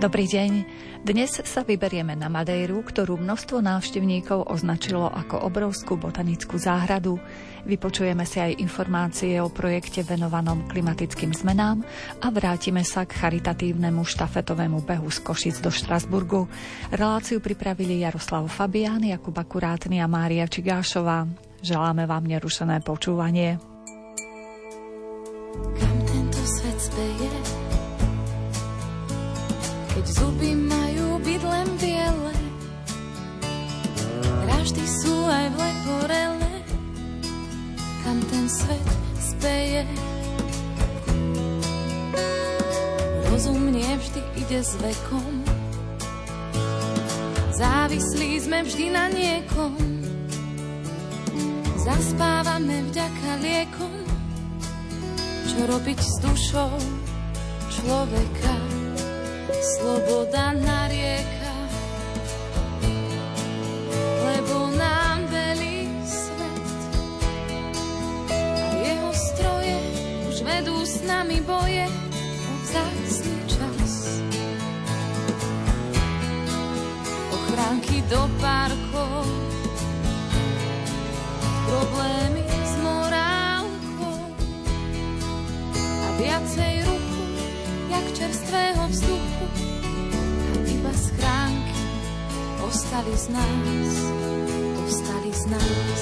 Dobrý deň. Dnes sa vyberieme na Madejru, ktorú množstvo návštevníkov označilo ako obrovskú botanickú záhradu. Vypočujeme si aj informácie o projekte venovanom klimatickým zmenám a vrátime sa k charitatívnemu štafetovému behu z Košic do Štrasburgu. Reláciu pripravili Jaroslav Fabián, Jakub Akurátny a Mária Čigášová. Želáme vám nerušené počúvanie. Kam tento svet speje? Zuby majú byť len biele. Vraždy sú aj v leporele, kam ten svet speje. Rozum vždy ide s vekom, závislí sme vždy na niekom. Zaspávame vďaka liekom, čo robiť s dušou človeka sloboda narieka, lebo nám velí svet. Jeho stroje už s nami boje. O vzácný čas. Ochránky do parkov, problémy s morálkou. Viacej ruku, jak čerstvého vzduchu ostali z nás, ostali z nás.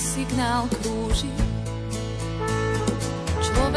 Signál krúži,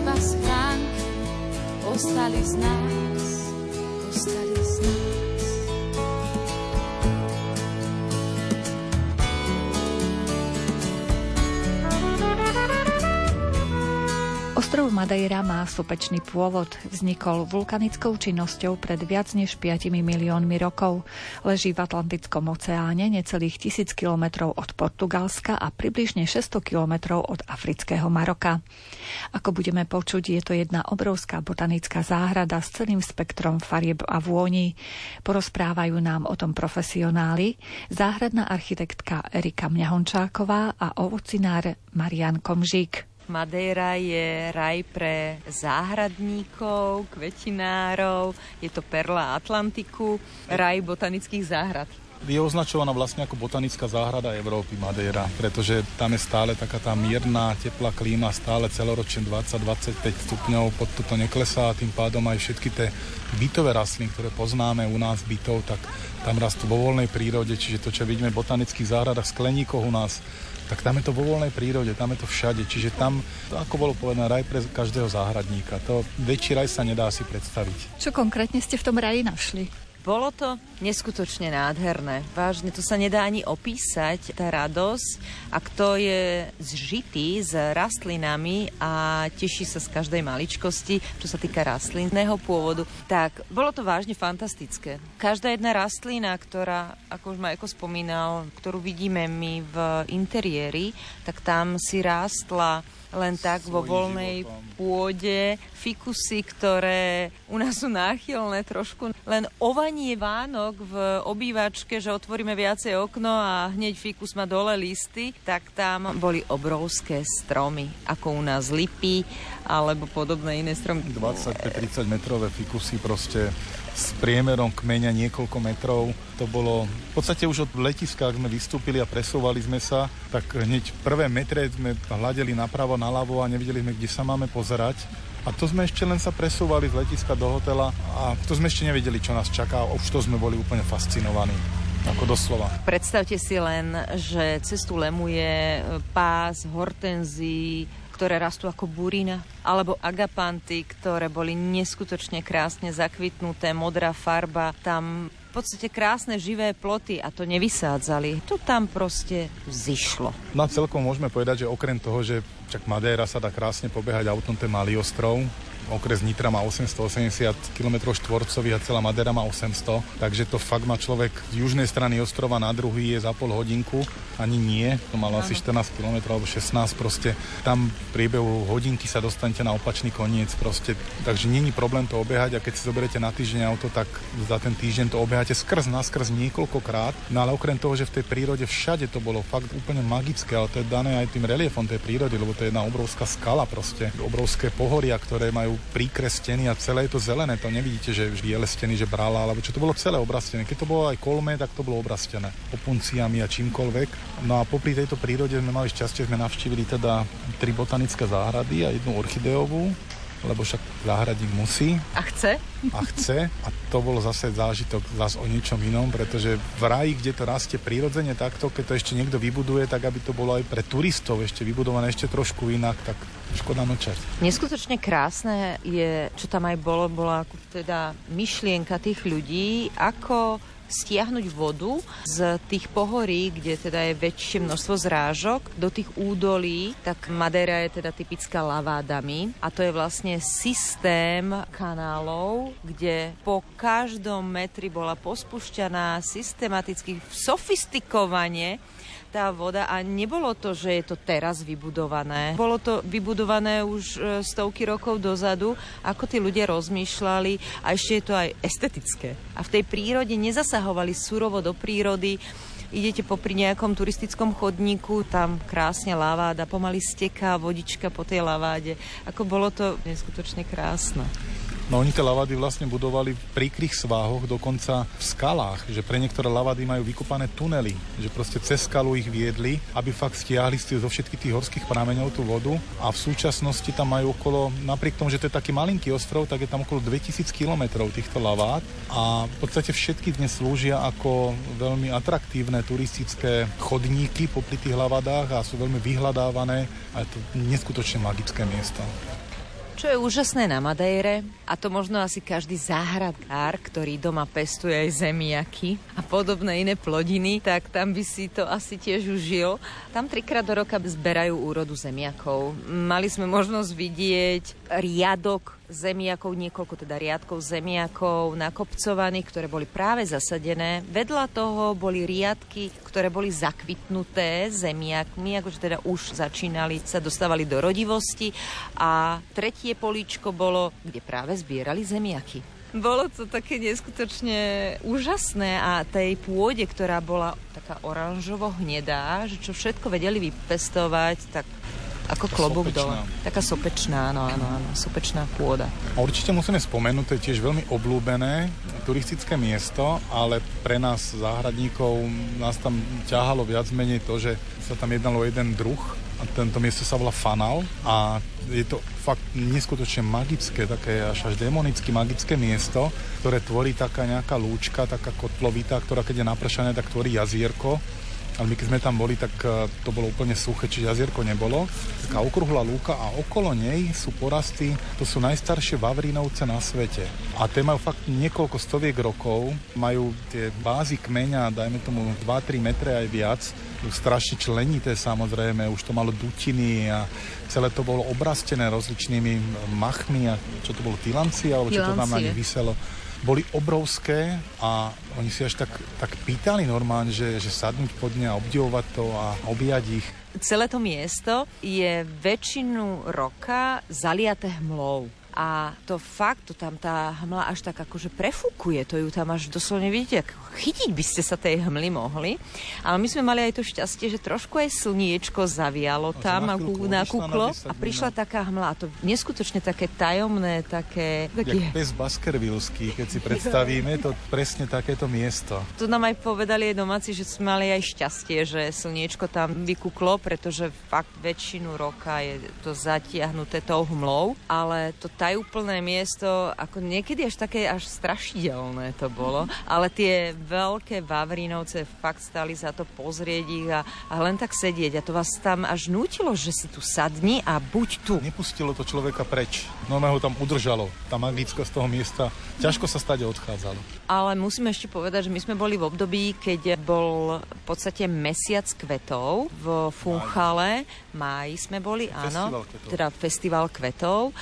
iba schránky ostali z nás. Madeira má sopečný pôvod. Vznikol vulkanickou činnosťou pred viac než 5 miliónmi rokov. Leží v Atlantickom oceáne necelých tisíc kilometrov od Portugalska a približne 600 kilometrov od afrického Maroka. Ako budeme počuť, je to jedna obrovská botanická záhrada s celým spektrom farieb a vôni. Porozprávajú nám o tom profesionáli, záhradná architektka Erika Mňahončáková a ovocinár Marian Komžík. Madeira je raj pre záhradníkov, kvetinárov, je to perla Atlantiku, raj botanických záhrad. Je označovaná vlastne ako botanická záhrada Európy Madeira, pretože tam je stále taká tá mierna, teplá klíma, stále celoročne 20-25 stupňov, pod toto neklesá a tým pádom aj všetky tie bytové rastliny, ktoré poznáme u nás bytov, tak tam rastú vo voľnej prírode, čiže to, čo vidíme v botanických záhradách, skleníkoch u nás, tak tam je to vo voľnej prírode, tam je to všade. Čiže tam, ako bolo povedané, raj pre každého záhradníka. To väčší raj sa nedá si predstaviť. Čo konkrétne ste v tom raji našli? Bolo to neskutočne nádherné. Vážne, to sa nedá ani opísať, tá radosť. A kto je zžitý s rastlinami a teší sa z každej maličkosti, čo sa týka rastlinného pôvodu, tak bolo to vážne fantastické. Každá jedna rastlina, ktorá, ako už ma ako spomínal, ktorú vidíme my v interiéri, tak tam si rástla len tak vo voľnej životom. pôde, fikusy, ktoré u nás sú náchylné trošku, len ovanie Vánok v obývačke, že otvoríme viacej okno a hneď fikus má dole listy, tak tam boli obrovské stromy, ako u nás lipy alebo podobné iné stromy. 25-30 metrové fikusy proste s priemerom kmeňa niekoľko metrov. To bolo v podstate už od letiska, ak sme vystúpili a presúvali sme sa, tak hneď prvé metre sme hľadeli napravo, naľavo a nevideli sme, kde sa máme pozerať. A to sme ešte len sa presúvali z letiska do hotela a to sme ešte nevedeli, čo nás čaká. Už to sme boli úplne fascinovaní. Ako doslova. Predstavte si len, že cestu lemuje pás hortenzí, ktoré rastú ako burina, alebo agapanty, ktoré boli neskutočne krásne zakvitnuté, modrá farba, tam v podstate krásne živé ploty a to nevysádzali. To tam proste zišlo. No celkom môžeme povedať, že okrem toho, že čak Madeira sa dá krásne pobehať autom, ten malý ostrov, okres Nitra má 880 km štvorcových a celá Madera má 800, takže to fakt má človek z južnej strany ostrova na druhý je za pol hodinku, ani nie, to malo asi 14 km alebo 16 proste, tam priebehu hodinky sa dostanete na opačný koniec proste, takže není problém to obehať a keď si zoberiete na týždeň auto, tak za ten týždeň to obeháte skrz naskrz niekoľkokrát, no ale okrem toho, že v tej prírode všade to bolo fakt úplne magické, ale to je dané aj tým reliefom tej prírody, lebo to je jedna obrovská skala proste, obrovské pohoria, ktoré majú príkrestený a celé je to zelené. To nevidíte, že vždy je lestený, že brala, alebo čo to bolo celé obrastené. Keď to bolo aj kolme, tak to bolo obrastené opunciami a čímkoľvek. No a popri tejto prírode sme mali šťastie, sme navštívili teda tri botanické záhrady a jednu orchideovú lebo však záhradník musí. A chce? A chce. A to bol zase zážitok zase o niečom inom, pretože v raji, kde to rastie prirodzene takto, keď to ešte niekto vybuduje, tak aby to bolo aj pre turistov ešte vybudované ešte trošku inak, tak škoda mlčať. Neskutočne krásne je, čo tam aj bolo, bola teda myšlienka tých ľudí, ako stiahnuť vodu z tých pohorí, kde teda je väčšie množstvo zrážok, do tých údolí, tak Madeira je teda typická lavádami. A to je vlastne systém kanálov, kde po každom metri bola pospušťaná systematicky, sofistikovane tá voda a nebolo to, že je to teraz vybudované. Bolo to vybudované už e, stovky rokov dozadu, ako tí ľudia rozmýšľali a ešte je to aj estetické. A v tej prírode nezasahovali surovo do prírody, idete popri nejakom turistickom chodníku, tam krásne laváda, pomaly steká vodička po tej laváde. Ako bolo to neskutočne krásne. No oni tie lavady vlastne budovali v príkrych sváhoch, dokonca v skalách, že pre niektoré lavady majú vykopané tunely, že proste cez skalu ich viedli, aby fakt stiahli zo všetkých tých horských prameňov tú vodu a v súčasnosti tam majú okolo, napriek tomu, že to je taký malinký ostrov, tak je tam okolo 2000 km týchto lavád a v podstate všetky dnes slúžia ako veľmi atraktívne turistické chodníky popri tých lavadách a sú veľmi vyhľadávané a je to neskutočne magické miesto. Čo je úžasné na Madejre, a to možno asi každý záhradkár, ktorý doma pestuje aj zemiaky a podobné iné plodiny, tak tam by si to asi tiež užil. Tam trikrát do roka zberajú úrodu zemiakov. Mali sme možnosť vidieť riadok zemiakov, niekoľko teda riadkov zemiakov nakopcovaných, ktoré boli práve zasadené. Vedľa toho boli riadky, ktoré boli zakvitnuté zemiakmi, akože teda už začínali, sa dostávali do rodivosti. A tretie políčko bolo, kde práve zbierali zemiaky. Bolo to také neskutočne úžasné a tej pôde, ktorá bola taká oranžovo hnedá, že čo všetko vedeli vypestovať, tak ako klobúk dole. Taká sopečná, áno, áno, áno, sopečná pôda. Určite musíme spomenúť, to je tiež veľmi obľúbené turistické miesto, ale pre nás záhradníkov nás tam ťahalo viac menej to, že sa tam jednalo jeden druh a tento miesto sa volá Fanal a je to fakt neskutočne magické, také až až demonicky magické miesto, ktoré tvorí taká nejaká lúčka, taká kotlovita, ktorá keď je napršané, tak tvorí jazierko ale my keď sme tam boli, tak e, to bolo úplne suché, čiže jazierko nebolo. Taká okrúhla lúka a okolo nej sú porasty, to sú najstaršie Vavrínovce na svete. A tie majú fakt niekoľko stoviek rokov, majú tie bázy kmeňa, dajme tomu 2-3 metre aj viac, strašne členité samozrejme, už to malo dutiny a celé to bolo obrastené rozličnými machmi a čo to bolo, tilanci, alebo čo to tam na nich vyselo boli obrovské a oni si až tak, tak pýtali normálne, že, že sadnúť pod ne a obdivovať to a objať ich. Celé to miesto je väčšinu roka zaliaté hmlou a to fakt, to tam tá hmla až tak akože prefúkuje, to ju tam až doslovne vidíte, chytiť by ste sa tej hmly mohli. Ale my sme mali aj to šťastie, že trošku aj slniečko zavialo tam na, na kuklo a prišla taká hmla a to neskutočne také tajomné, také... Taký... Jak pes Baskervillský, keď si predstavíme, to presne takéto miesto. Tu nám aj povedali aj domáci, že sme mali aj šťastie, že slniečko tam vykuklo, pretože fakt väčšinu roka je to zatiahnuté tou hmlou, ale to tajúplné miesto, ako niekedy až také až strašidelné to bolo, ale tie veľké Vavrínovce fakt stali za to pozrieť ich a, a len tak sedieť. A to vás tam až nutilo, že si tu sadni a buď tu. Nepustilo to človeka preč, no ho tam udržalo, tá magická z toho miesta, ťažko sa stade odchádzalo. Ale musíme ešte povedať, že my sme boli v období, keď bol v podstate mesiac kvetov v Funchale, máji sme boli, áno, festival teda festival kvetov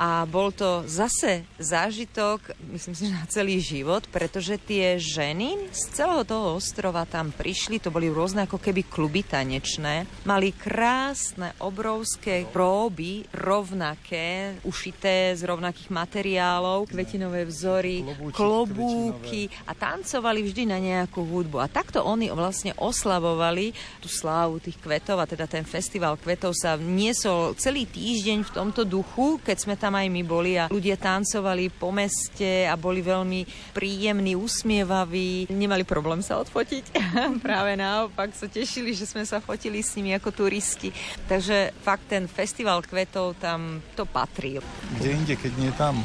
a bol to zase zážitok, myslím si, na celý život, pretože tie ženy z celého toho ostrova tam prišli, to boli rôzne ako keby kluby tanečné, mali krásne, obrovské próby, rovnaké, ušité z rovnakých materiálov, kvetinové vzory, Klobúčik, klobúky a tancovali vždy na nejakú hudbu. A takto oni vlastne oslavovali tú slávu tých kvetov a teda ten festival kvetov sa niesol celý týždeň v tomto duchu, keď sme tam tam aj my boli a ľudia tancovali po meste a boli veľmi príjemní, usmievaví. Nemali problém sa odfotiť. Práve naopak sa tešili, že sme sa fotili s nimi ako turisti. Takže fakt ten festival kvetov tam to patrí. Kde inde, keď nie tam?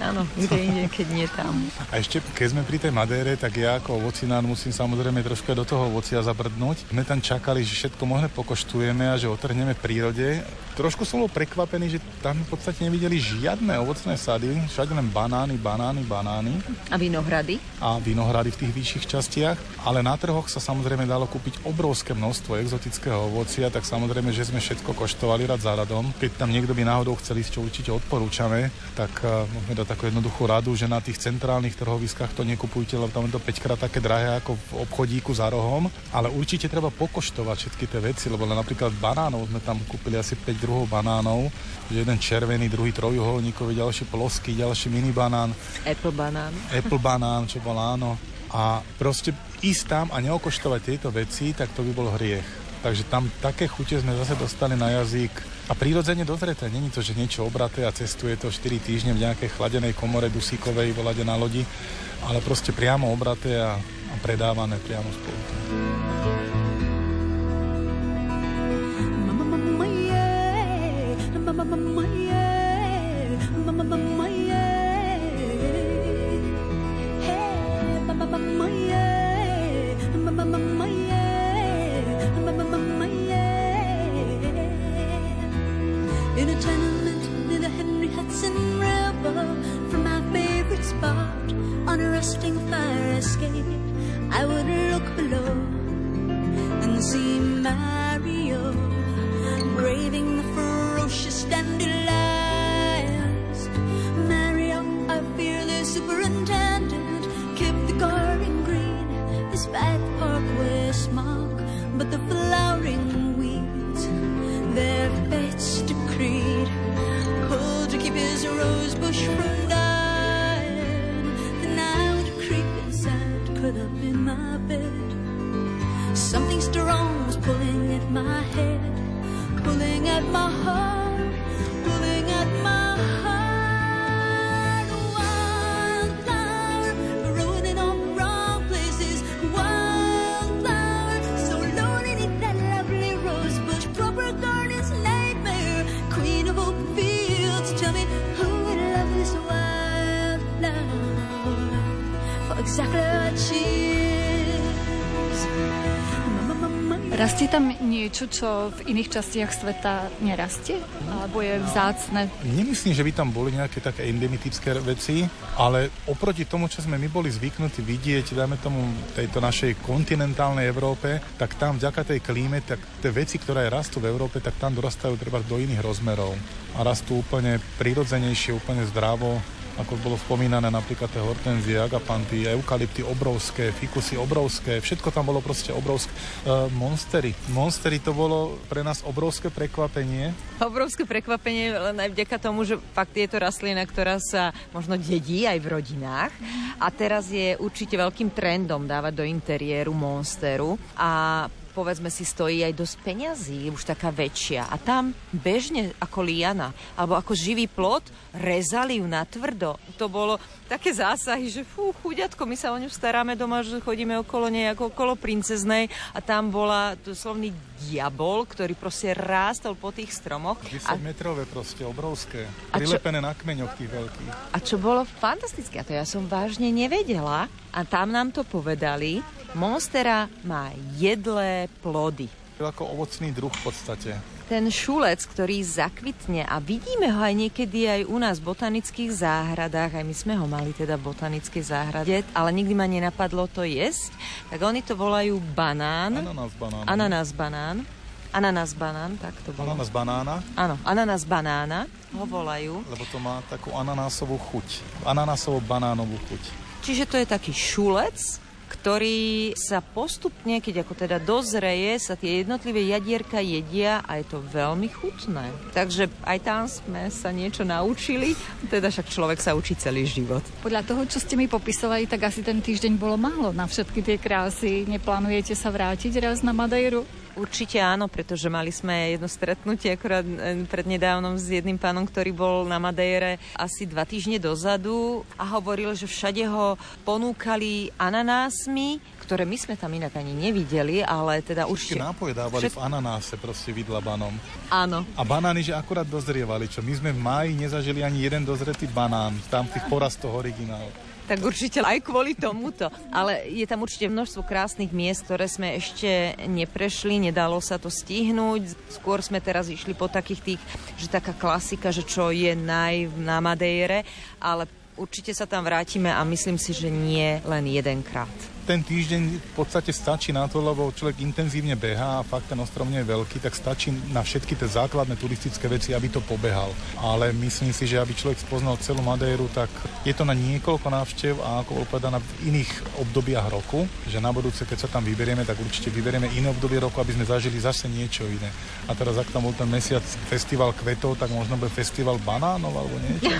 Áno, kde inde, keď nie tam. A ešte, keď sme pri tej Madére, tak ja ako ovocinár musím samozrejme trošku do toho ovocia zabrdnúť. My tam čakali, že všetko možné pokoštujeme a že otrhneme prírode. Trošku som bol prekvapený, že tam v podstate nevideli žiadne ovocné sady, všade len banány, banány, banány. A vinohrady? A vinohrady v tých vyšších častiach. Ale na trhoch sa samozrejme dalo kúpiť obrovské množstvo exotického ovocia, tak samozrejme, že sme všetko koštovali rad za radom. Keď tam niekto by náhodou chcel ísť, čo určite odporúčame, tak uh, môžeme dať takú jednoduchú radu, že na tých centrálnych trhoviskách to nekupujte, lebo tam je to 5 krát také drahé ako v obchodíku za rohom. Ale určite treba pokoštovať všetky tie veci, lebo napríklad banánov sme tam kúpili asi 5 druhov banánov, že jeden červený, druhý trojuholníkový, ďalší ploský, ďalší mini banán. Apple banán. Apple banán, čo bol áno. A proste ísť tam a neokoštovať tieto veci, tak to by bol hriech. Takže tam také chute sme zase dostali na jazyk a prírodzene dozreté. Není to, že niečo obraté a cestuje to 4 týždne v nejakej chladenej komore dusíkovej volade na lodi, ale proste priamo obraté a, a predávané priamo spolu. above from my favorite spot on a rusting fire escape. I would look below and see Mario braving niečo, čo v iných častiach sveta nerastie? Alebo je vzácne? Nemyslím, že by tam boli nejaké také endemitické veci, ale oproti tomu, čo sme my boli zvyknutí vidieť, dajme tomu tejto našej kontinentálnej Európe, tak tam vďaka tej klíme, tak tie veci, ktoré rastú v Európe, tak tam dorastajú treba do iných rozmerov a rastú úplne prirodzenejšie, úplne zdravo ako bolo spomínané napríklad tie hortenzie, agapanty, eukalypty obrovské, fikusy obrovské, všetko tam bolo proste obrovské. Uh, monstery. Monstery to bolo pre nás obrovské prekvapenie. Obrovské prekvapenie len aj vďaka tomu, že fakt je to rastlina, ktorá sa možno dedí aj v rodinách a teraz je určite veľkým trendom dávať do interiéru monsteru a povedzme si stojí aj dosť peňazí, už taká väčšia. A tam bežne ako liana, alebo ako živý plot, rezali ju na tvrdo. To bolo také zásahy, že fú, chuďatko, my sa o ňu staráme doma, že chodíme okolo nej ako okolo princeznej a tam bola doslovný diabol, ktorý proste rástol po tých stromoch. 10 a... metrové proste, obrovské. Prilepené čo... na kmeňoch tých veľkých. A čo bolo fantastické, a to ja som vážne nevedela, a tam nám to povedali, Monstera má jedlé plody. Ako ovocný druh v podstate. Ten šulec, ktorý zakvitne a vidíme ho aj niekedy aj u nás v botanických záhradách, aj my sme ho mali teda v botanickej záhrade, ale nikdy ma nenapadlo to jesť, tak oni to volajú banán. Ananás banán. Ananás banán. Ananás banán, tak to bolo. Ananás banána? Áno, ananás banána ho volajú. Lebo to má takú ananásovú chuť. Ananásovú banánovú chuť. Čiže to je taký šulec, ktorý sa postupne, keď ako teda dozreje, sa tie jednotlivé jadierka jedia a je to veľmi chutné. Takže aj tam sme sa niečo naučili, teda však človek sa učí celý život. Podľa toho, čo ste mi popisovali, tak asi ten týždeň bolo málo na všetky tie krásy. Neplánujete sa vrátiť raz na Madejru? Určite áno, pretože mali sme jedno stretnutie akorát e, prednedávnom s jedným pánom, ktorý bol na Madejre asi dva týždne dozadu a hovoril, že všade ho ponúkali ananásmi, ktoré my sme tam inak ani nevideli, ale teda určite... nápoje dávali Všet... v ananáse proste vidlabanom. Áno. A banány, že akurát dozrievali, čo my sme v máji nezažili ani jeden dozretý banán, tam tých porastov originál tak určite aj kvôli tomuto. Ale je tam určite množstvo krásnych miest, ktoré sme ešte neprešli, nedalo sa to stihnúť. Skôr sme teraz išli po takých tých, že taká klasika, že čo je naj na Madejre, ale určite sa tam vrátime a myslím si, že nie len jedenkrát ten týždeň v podstate stačí na to, lebo človek intenzívne beha a fakt ten ostrov nie je veľký, tak stačí na všetky tie základné turistické veci, aby to pobehal. Ale myslím si, že aby človek spoznal celú Madeiru, tak je to na niekoľko návštev a ako bol povedané v iných obdobiach roku, že na budúce, keď sa tam vyberieme, tak určite vyberieme iné obdobie roku, aby sme zažili zase niečo iné. A teraz, ak tam bol ten mesiac festival kvetov, tak možno bude festival banánov alebo niečo.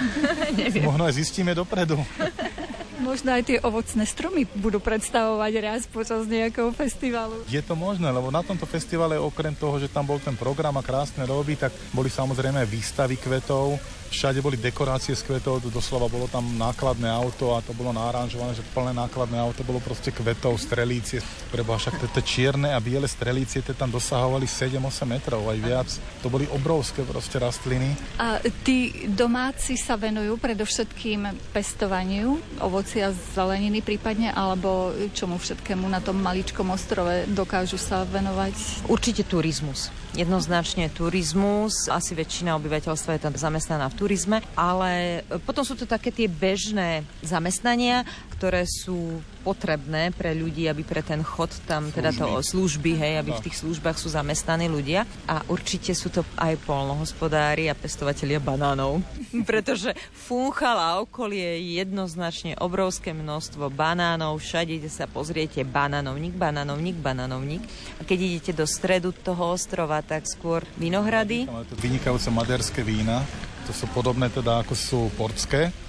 možno aj zistíme dopredu. Možno aj tie ovocné stromy budú predstavovať raz počas nejakého festivalu. Je to možné, lebo na tomto festivale okrem toho, že tam bol ten program a krásne roby, tak boli samozrejme výstavy kvetov, Všade boli dekorácie z kvetov, doslova bolo tam nákladné auto a to bolo naranžované, že plné nákladné auto bolo proste kvetov, strelície. Preba však tie čierne a biele strelície tie tam dosahovali 7-8 metrov aj viac. To boli obrovské proste rastliny. A tí domáci sa venujú predovšetkým pestovaniu ovocia, zeleniny prípadne, alebo čomu všetkému na tom maličkom ostrove dokážu sa venovať? Určite turizmus jednoznačne turizmus. Asi väčšina obyvateľstva je tam zamestnaná v turizme, ale potom sú to také tie bežné zamestnania, ktoré sú potrebné pre ľudí, aby pre ten chod tam, služby. teda to služby, hej, aby v tých službách sú zamestnaní ľudia. A určite sú to aj polnohospodári a pestovatelia banánov, pretože Funchal a okolie je jednoznačne obrovské množstvo banánov. Všade ide sa pozriete banánovník, banánovník, banánovník. A keď idete do stredu toho ostrova, tak skôr vinohrady. Vynikajúce maderské vína, to sú podobné teda ako sú portské,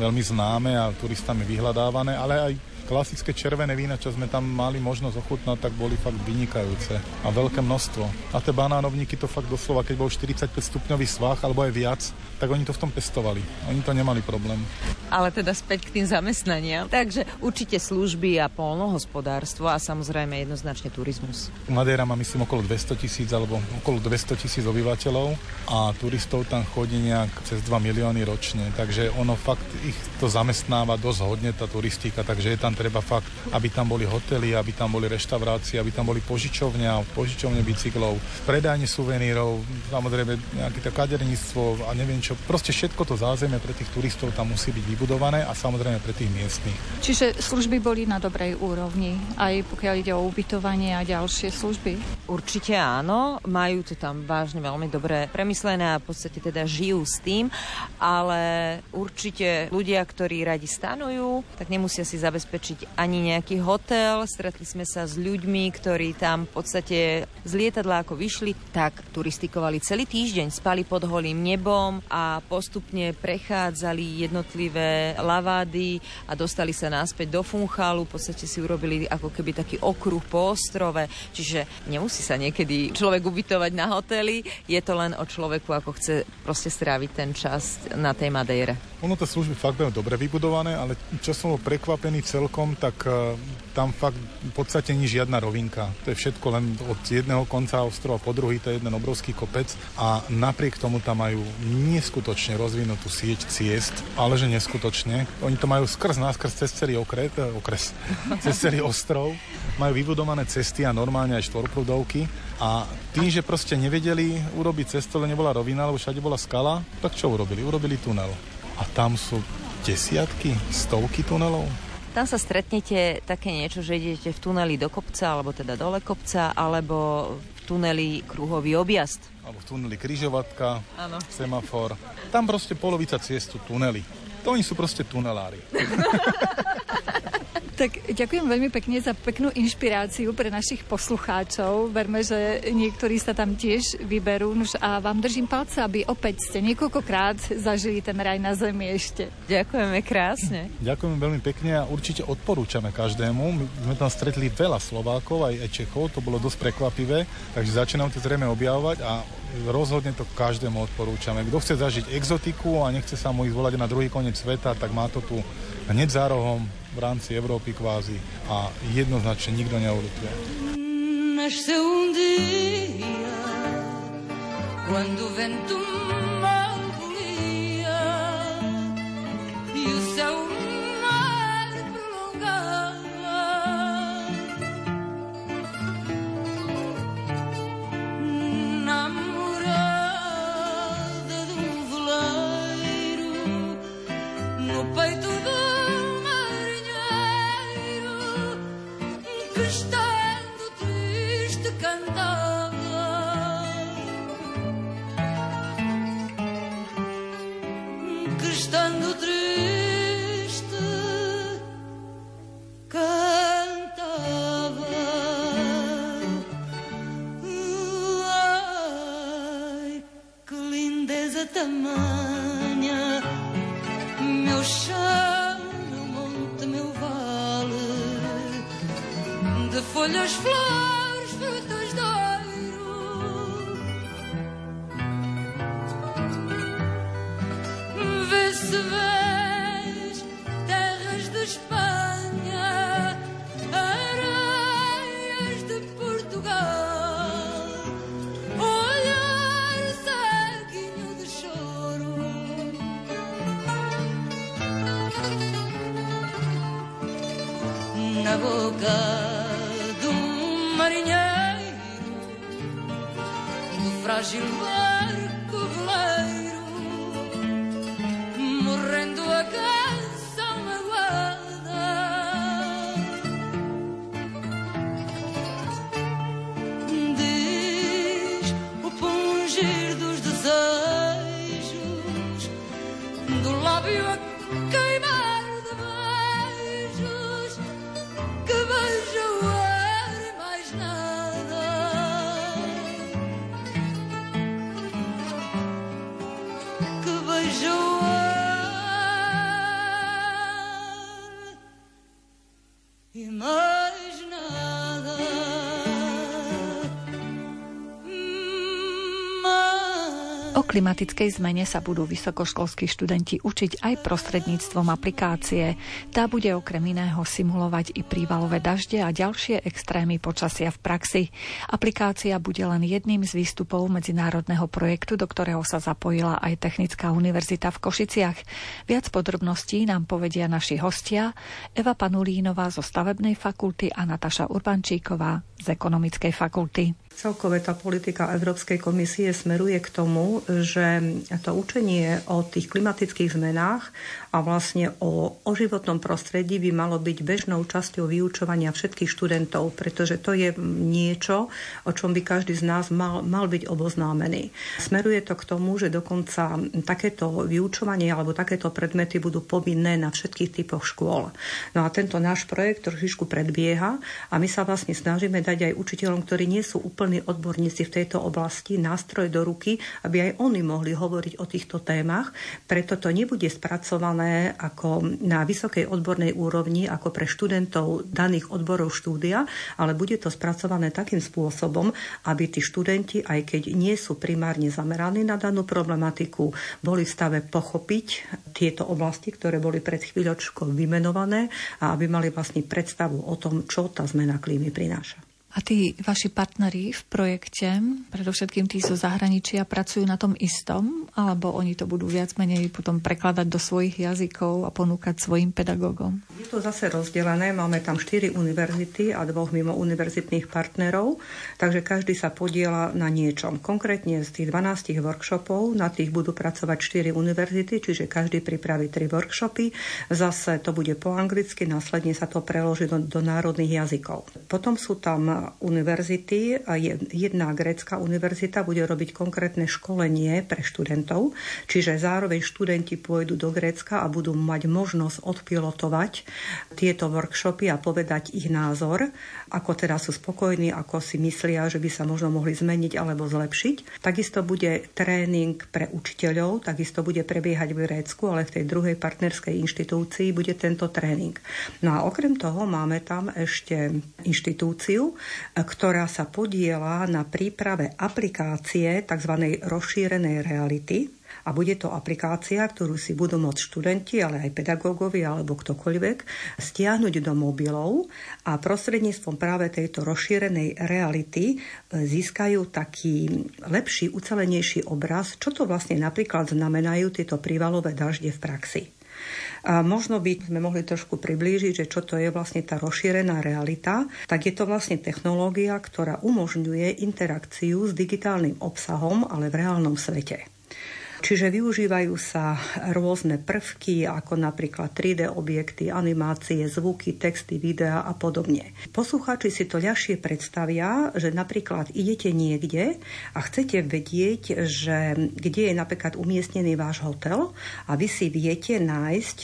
veľmi známe a turistami vyhľadávané, ale aj klasické červené vína, čo sme tam mali možnosť ochutnať, tak boli fakt vynikajúce a veľké množstvo. A tie banánovníky to fakt doslova, keď bol 45 stupňový svah alebo aj viac, tak oni to v tom pestovali. Oni to nemali problém. Ale teda späť k tým zamestnaniam. Takže určite služby a polnohospodárstvo a samozrejme jednoznačne turizmus. Madeira má myslím okolo 200 tisíc alebo okolo 200 tisíc obyvateľov a turistov tam chodí nejak cez 2 milióny ročne, takže ono fakt ich to zamestnáva dosť hodne tá turistika, takže je tam treba fakt, aby tam boli hotely, aby tam boli reštaurácie, aby tam boli požičovňa, požičovne bicyklov, predajne suvenírov, samozrejme nejaké to kaderníctvo a neviem čo. Proste všetko to zázemie pre tých turistov tam musí byť vybudované a samozrejme pre tých miestnych. Čiže služby boli na dobrej úrovni, aj pokiaľ ide o ubytovanie a ďalšie služby? Určite áno, majú to tam vážne veľmi dobre premyslené a v podstate teda žijú s tým, ale určite ľudia, ktorí radi stanujú, tak nemusia si zabezpečiť ani nejaký hotel. Stretli sme sa s ľuďmi, ktorí tam v podstate z lietadla ako vyšli, tak turistikovali celý týždeň, spali pod holým nebom a postupne prechádzali jednotlivé lavády a dostali sa náspäť do Funchalu. V podstate si urobili ako keby taký okruh po ostrove, čiže nemusí sa niekedy človek ubytovať na hoteli, je to len o človeku, ako chce proste stráviť ten čas na tej Madeire. Ono tie služby fakt majú dobre vybudované, ale čo som bol prekvapený celkom, tak uh, tam fakt v podstate nie žiadna rovinka. To je všetko len od jedného konca ostrova po druhý, to je jeden obrovský kopec a napriek tomu tam majú neskutočne rozvinutú sieť ciest, ale že neskutočne. Oni to majú skrz náskrz cez celý okret, eh, okres, cez celý ostrov. Majú vybudované cesty a normálne aj štvorprúdovky a tým, že proste nevedeli urobiť cestu, lebo nebola rovina, lebo všade bola skala, tak čo urobili? Urobili tunel. A tam sú desiatky, stovky tunelov. Tam sa stretnete také niečo, že idete v tuneli do kopca, alebo teda dole kopca, alebo v tuneli kruhový objazd. Alebo v tuneli kryžovatka, semafor. Tam proste polovica ciestu tunely. To oni sú proste tunelári. Tak ďakujem veľmi pekne za peknú inšpiráciu pre našich poslucháčov. Verme, že niektorí sa tam tiež vyberú. Nuž a vám držím palce, aby opäť ste niekoľkokrát zažili ten raj na zemi ešte. Ďakujeme krásne. Ďakujem veľmi pekne a určite odporúčame každému. My sme tam stretli veľa Slovákov, aj, aj Čechov, to bolo dosť prekvapivé, takže začínam to zrejme objavovať a rozhodne to každému odporúčame. Kto chce zažiť exotiku a nechce sa mu ísť volať na druhý koniec sveta, tak má to tu hneď za rohom v rámci Európy kvázi a jednoznačne nikto neulituje. Nasceu um dia quando o vento tamanha, meu chão, meu monte, meu vale, de folhas, flores, frutas, doiro. Vê se vem gado marinheiro do frágil mar. Klimatickej zmene sa budú vysokoškolskí študenti učiť aj prostredníctvom aplikácie. Tá bude okrem iného simulovať i prívalové dažde a ďalšie extrémy počasia v praxi. Aplikácia bude len jedným z výstupov medzinárodného projektu, do ktorého sa zapojila aj Technická univerzita v Košiciach. Viac podrobností nám povedia naši hostia Eva Panulínová zo stavebnej fakulty a Nataša Urbančíková z ekonomickej fakulty. Celkové tá politika Európskej komisie smeruje k tomu, že to učenie o tých klimatických zmenách a vlastne o, o životnom prostredí by malo byť bežnou časťou vyučovania všetkých študentov, pretože to je niečo, o čom by každý z nás mal, mal byť oboznámený. Smeruje to k tomu, že dokonca takéto vyučovanie alebo takéto predmety budú povinné na všetkých typoch škôl. No a tento náš projekt trošičku predbieha a my sa vlastne snažíme dať aj učiteľom, ktorí nie sú vrcholní odborníci v tejto oblasti nástroj do ruky, aby aj oni mohli hovoriť o týchto témach. Preto to nebude spracované ako na vysokej odbornej úrovni, ako pre študentov daných odborov štúdia, ale bude to spracované takým spôsobom, aby tí študenti, aj keď nie sú primárne zameraní na danú problematiku, boli v stave pochopiť tieto oblasti, ktoré boli pred chvíľočkou vymenované a aby mali vlastne predstavu o tom, čo tá zmena klímy prináša. A tí vaši partneri v projekte, predovšetkým tí zo zahraničia, pracujú na tom istom? Alebo oni to budú viac menej potom prekladať do svojich jazykov a ponúkať svojim pedagógom? Je to zase rozdelené. Máme tam štyri univerzity a dvoch mimo univerzitných partnerov, takže každý sa podiela na niečom. Konkrétne z tých 12 workshopov, na tých budú pracovať štyri univerzity, čiže každý pripraví tri workshopy. Zase to bude po anglicky, následne sa to preloží do, do národných jazykov. Potom sú tam univerzity. Jedna grécka univerzita bude robiť konkrétne školenie pre študentov, čiže zároveň študenti pôjdu do Grécka a budú mať možnosť odpilotovať tieto workshopy a povedať ich názor, ako teda sú spokojní, ako si myslia, že by sa možno mohli zmeniť alebo zlepšiť. Takisto bude tréning pre učiteľov, takisto bude prebiehať v Grécku, ale v tej druhej partnerskej inštitúcii bude tento tréning. No a okrem toho máme tam ešte inštitúciu, ktorá sa podiela na príprave aplikácie tzv. rozšírenej reality, a bude to aplikácia, ktorú si budú môcť študenti, ale aj pedagógovia alebo ktokoľvek stiahnuť do mobilov a prostredníctvom práve tejto rozšírenej reality e, získajú taký lepší, ucelenejší obraz, čo to vlastne napríklad znamenajú tieto prívalové dažde v praxi. A možno by sme mohli trošku priblížiť, že čo to je vlastne tá rozšírená realita, tak je to vlastne technológia, ktorá umožňuje interakciu s digitálnym obsahom, ale v reálnom svete. Čiže využívajú sa rôzne prvky, ako napríklad 3D objekty, animácie, zvuky, texty, videa a podobne. Poslucháči si to ľahšie predstavia, že napríklad idete niekde a chcete vedieť, že kde je napríklad umiestnený váš hotel a vy si viete nájsť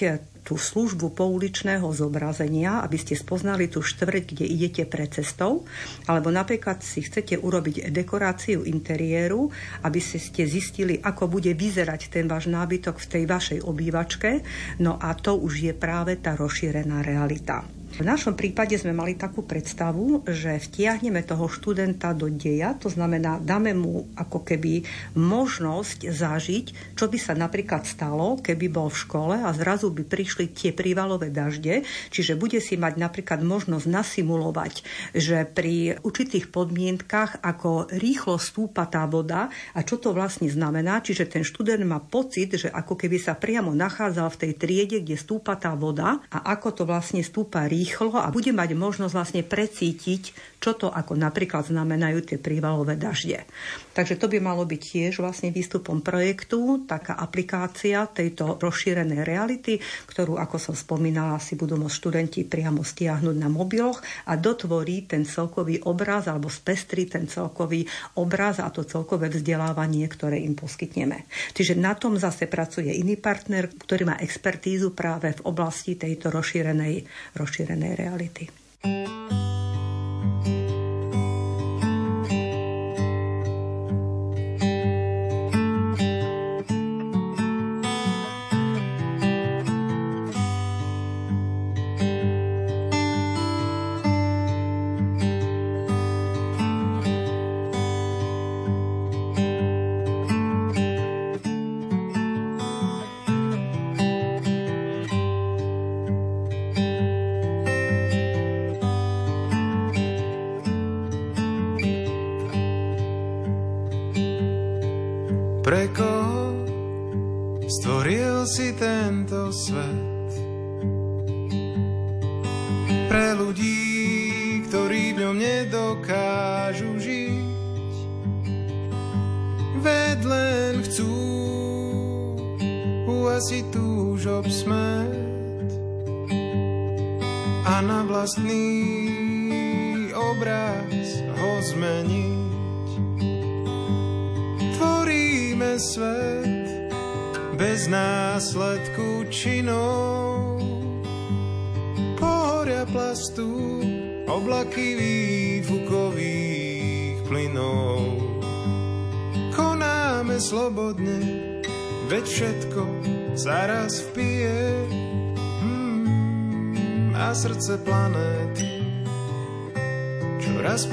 tú službu pouličného zobrazenia, aby ste spoznali tú štvrť, kde idete pre cestou, alebo napríklad si chcete urobiť dekoráciu interiéru, aby ste zistili, ako bude vyzerať ten váš nábytok v tej vašej obývačke, no a to už je práve tá rozšírená realita. V našom prípade sme mali takú predstavu, že vtiahneme toho študenta do deja, to znamená, dáme mu ako keby možnosť zažiť, čo by sa napríklad stalo, keby bol v škole a zrazu by prišli tie prívalové dažde, čiže bude si mať napríklad možnosť nasimulovať, že pri určitých podmienkach, ako rýchlo stúpa tá voda a čo to vlastne znamená, čiže ten študent má pocit, že ako keby sa priamo nachádzal v tej triede, kde stúpa tá voda a ako to vlastne stúpa rýchlo rýchlo a bude mať možnosť vlastne precítiť, čo to ako napríklad znamenajú tie prívalové dažde. Takže to by malo byť tiež vlastne výstupom projektu, taká aplikácia tejto rozšírenej reality, ktorú, ako som spomínala, si budú môcť študenti priamo stiahnuť na mobiloch a dotvorí ten celkový obraz alebo spestrí ten celkový obraz a to celkové vzdelávanie, ktoré im poskytneme. Čiže na tom zase pracuje iný partner, ktorý má expertízu práve v oblasti tejto rozšírenej, rozšírenej reality. Pre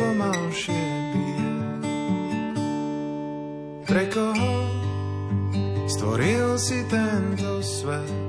pomalšie bije. Pre koho stvoril si tento svet.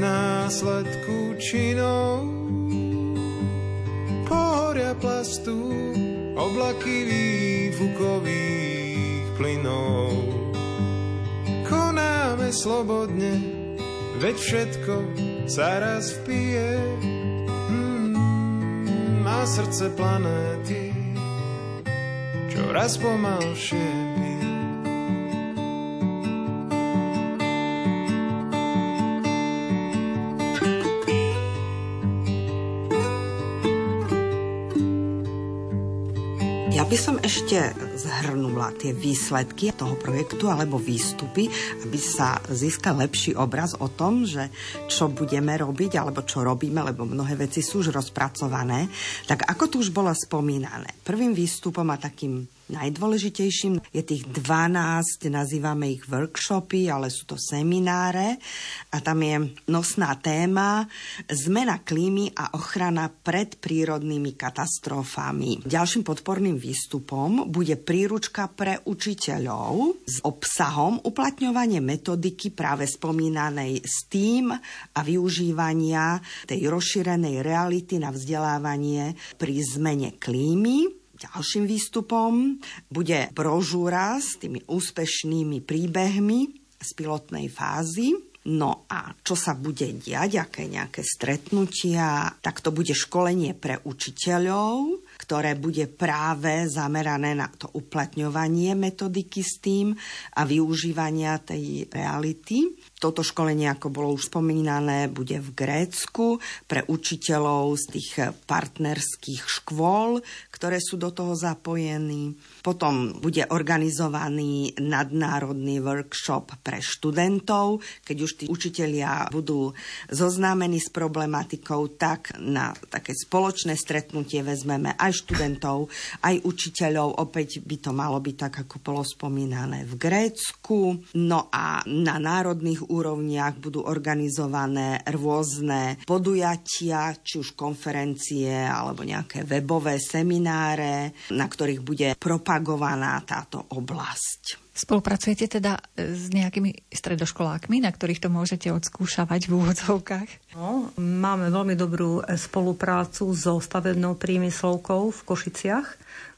Následku činov. Pohoria plastu, oblaky výfukových plynov. Konáme slobodne, veď všetko sa raz vpije. Hmm, a srdce planéty čoraz pomalšie ešte zhrnula tie výsledky toho projektu alebo výstupy, aby sa získal lepší obraz o tom, že čo budeme robiť alebo čo robíme, lebo mnohé veci sú už rozpracované. Tak ako tu už bolo spomínané, prvým výstupom a takým najdôležitejším je tých 12, nazývame ich workshopy, ale sú to semináre a tam je nosná téma zmena klímy a ochrana pred prírodnými katastrofami. Ďalším podporným výstupom bude príručka pre učiteľov s obsahom uplatňovanie metodiky práve spomínanej STEAM a využívania tej rozšírenej reality na vzdelávanie pri zmene klímy. Ďalším výstupom bude brožúra s tými úspešnými príbehmi z pilotnej fázy. No a čo sa bude diať, aké nejaké stretnutia, tak to bude školenie pre učiteľov, ktoré bude práve zamerané na to uplatňovanie metodiky s tým a využívania tej reality. Toto školenie, ako bolo už spomínané, bude v Grécku pre učiteľov z tých partnerských škôl, ktoré sú do toho zapojení. Potom bude organizovaný nadnárodný workshop pre študentov. Keď už tí učitelia budú zoznámení s problematikou, tak na také spoločné stretnutie vezmeme aj študentov, aj učiteľov. Opäť by to malo byť tak, ako bolo spomínané v Grécku. No a na národných úrovniach budú organizované rôzne podujatia, či už konferencie alebo nejaké webové semináre, na ktorých bude propagovaná táto oblasť. Spolupracujete teda s nejakými stredoškolákmi, na ktorých to môžete odskúšavať v úvodzovkách? No, máme veľmi dobrú spoluprácu so stavebnou prímyslovkou v Košiciach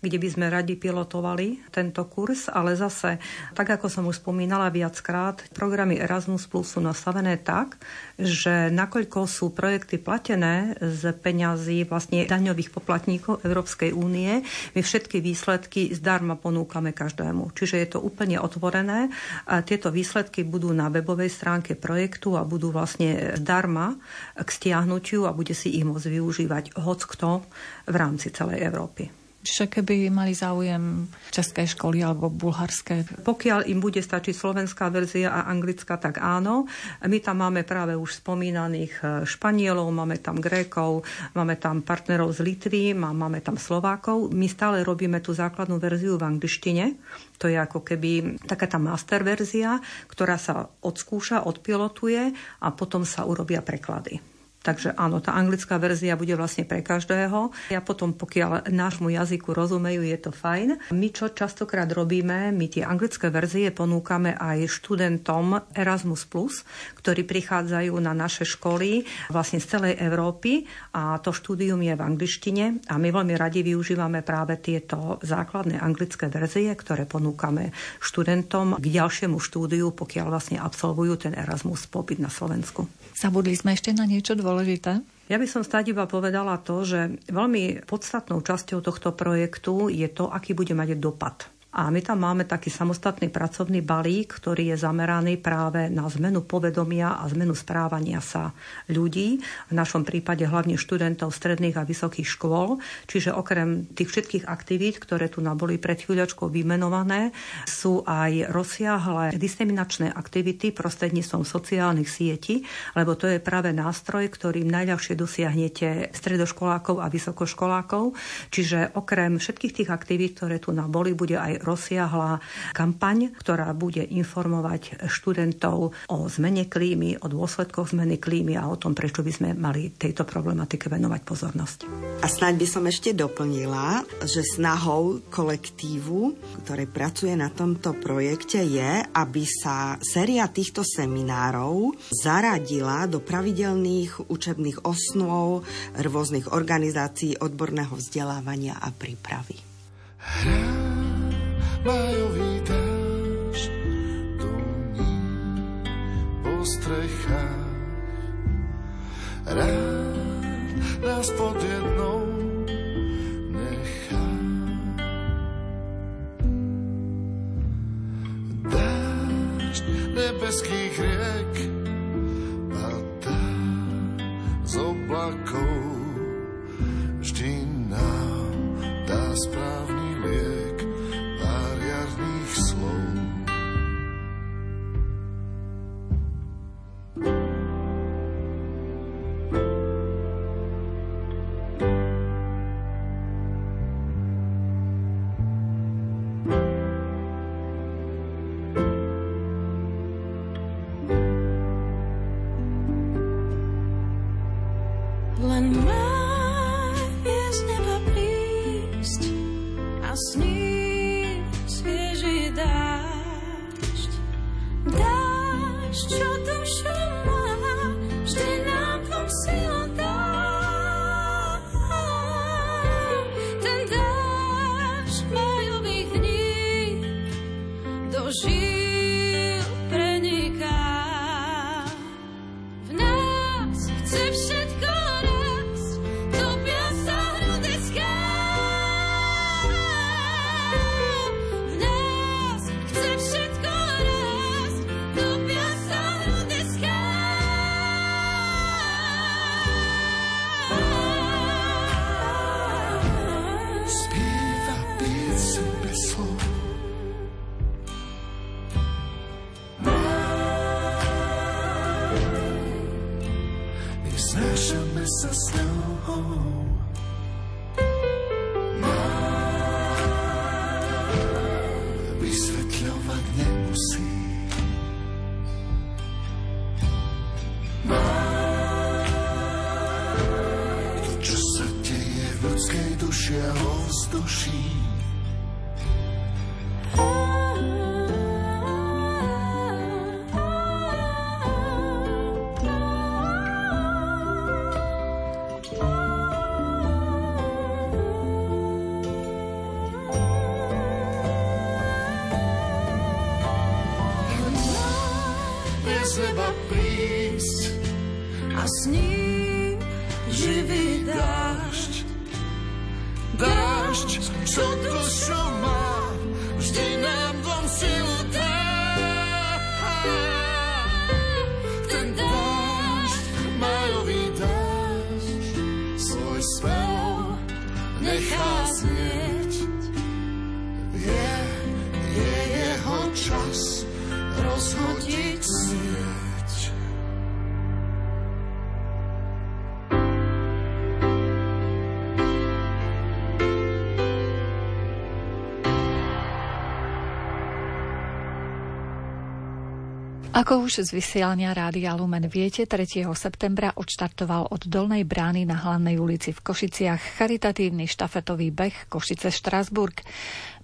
kde by sme radi pilotovali tento kurz, ale zase, tak ako som už spomínala viackrát, programy Erasmus Plus sú nastavené tak, že nakoľko sú projekty platené z peňazí vlastne daňových poplatníkov Európskej únie, my všetky výsledky zdarma ponúkame každému. Čiže je to úplne otvorené. A tieto výsledky budú na webovej stránke projektu a budú vlastne zdarma k stiahnutiu a bude si ich môcť využívať hoc kto v rámci celej Európy. Čiže keby mali záujem české školy alebo bulharské. Pokiaľ im bude stačiť slovenská verzia a anglická, tak áno. My tam máme práve už spomínaných e, Španielov, máme tam Grékov, máme tam partnerov z Litvy, máme tam Slovákov. My stále robíme tú základnú verziu v angličtine. To je ako keby taká tá master verzia, ktorá sa odskúša, odpilotuje a potom sa urobia preklady. Takže áno, tá anglická verzia bude vlastne pre každého. Ja potom, pokiaľ nášmu jazyku rozumejú, je to fajn. My, čo častokrát robíme, my tie anglické verzie ponúkame aj študentom Erasmus+, ktorí prichádzajú na naše školy vlastne z celej Európy a to štúdium je v angličtine a my veľmi radi využívame práve tieto základné anglické verzie, ktoré ponúkame študentom k ďalšiemu štúdiu, pokiaľ vlastne absolvujú ten Erasmus pobyt na Slovensku. Zabudli sme ešte na niečo dôležité? Ja by som stáť iba povedala to, že veľmi podstatnou časťou tohto projektu je to, aký bude mať dopad a my tam máme taký samostatný pracovný balík, ktorý je zameraný práve na zmenu povedomia a zmenu správania sa ľudí, v našom prípade hlavne študentov stredných a vysokých škôl. Čiže okrem tých všetkých aktivít, ktoré tu boli pred chvíľočkou vymenované, sú aj rozsiahle diseminačné aktivity prostredníctvom sociálnych sietí, lebo to je práve nástroj, ktorým najľahšie dosiahnete stredoškolákov a vysokoškolákov. Čiže okrem všetkých tých aktivít, ktoré tu boli, bude aj rozsiahla kampaň, ktorá bude informovať študentov o zmene klímy, o dôsledkoch zmeny klímy a o tom, prečo by sme mali tejto problematike venovať pozornosť. A snáď by som ešte doplnila, že snahou kolektívu, ktoré pracuje na tomto projekte, je, aby sa séria týchto seminárov zaradila do pravidelných učebných osnov rôznych organizácií odborného vzdelávania a prípravy. Hrám majový dážď duní po strechách. Rád nás pod jednou nechá. Dážď nebeských riek padá z oblakov vždy nám dá správny nechá slip Ako už z vysielania Rádia Lumen viete, 3. septembra odštartoval od Dolnej brány na hlavnej ulici v Košiciach charitatívny štafetový beh Košice Štrasburg.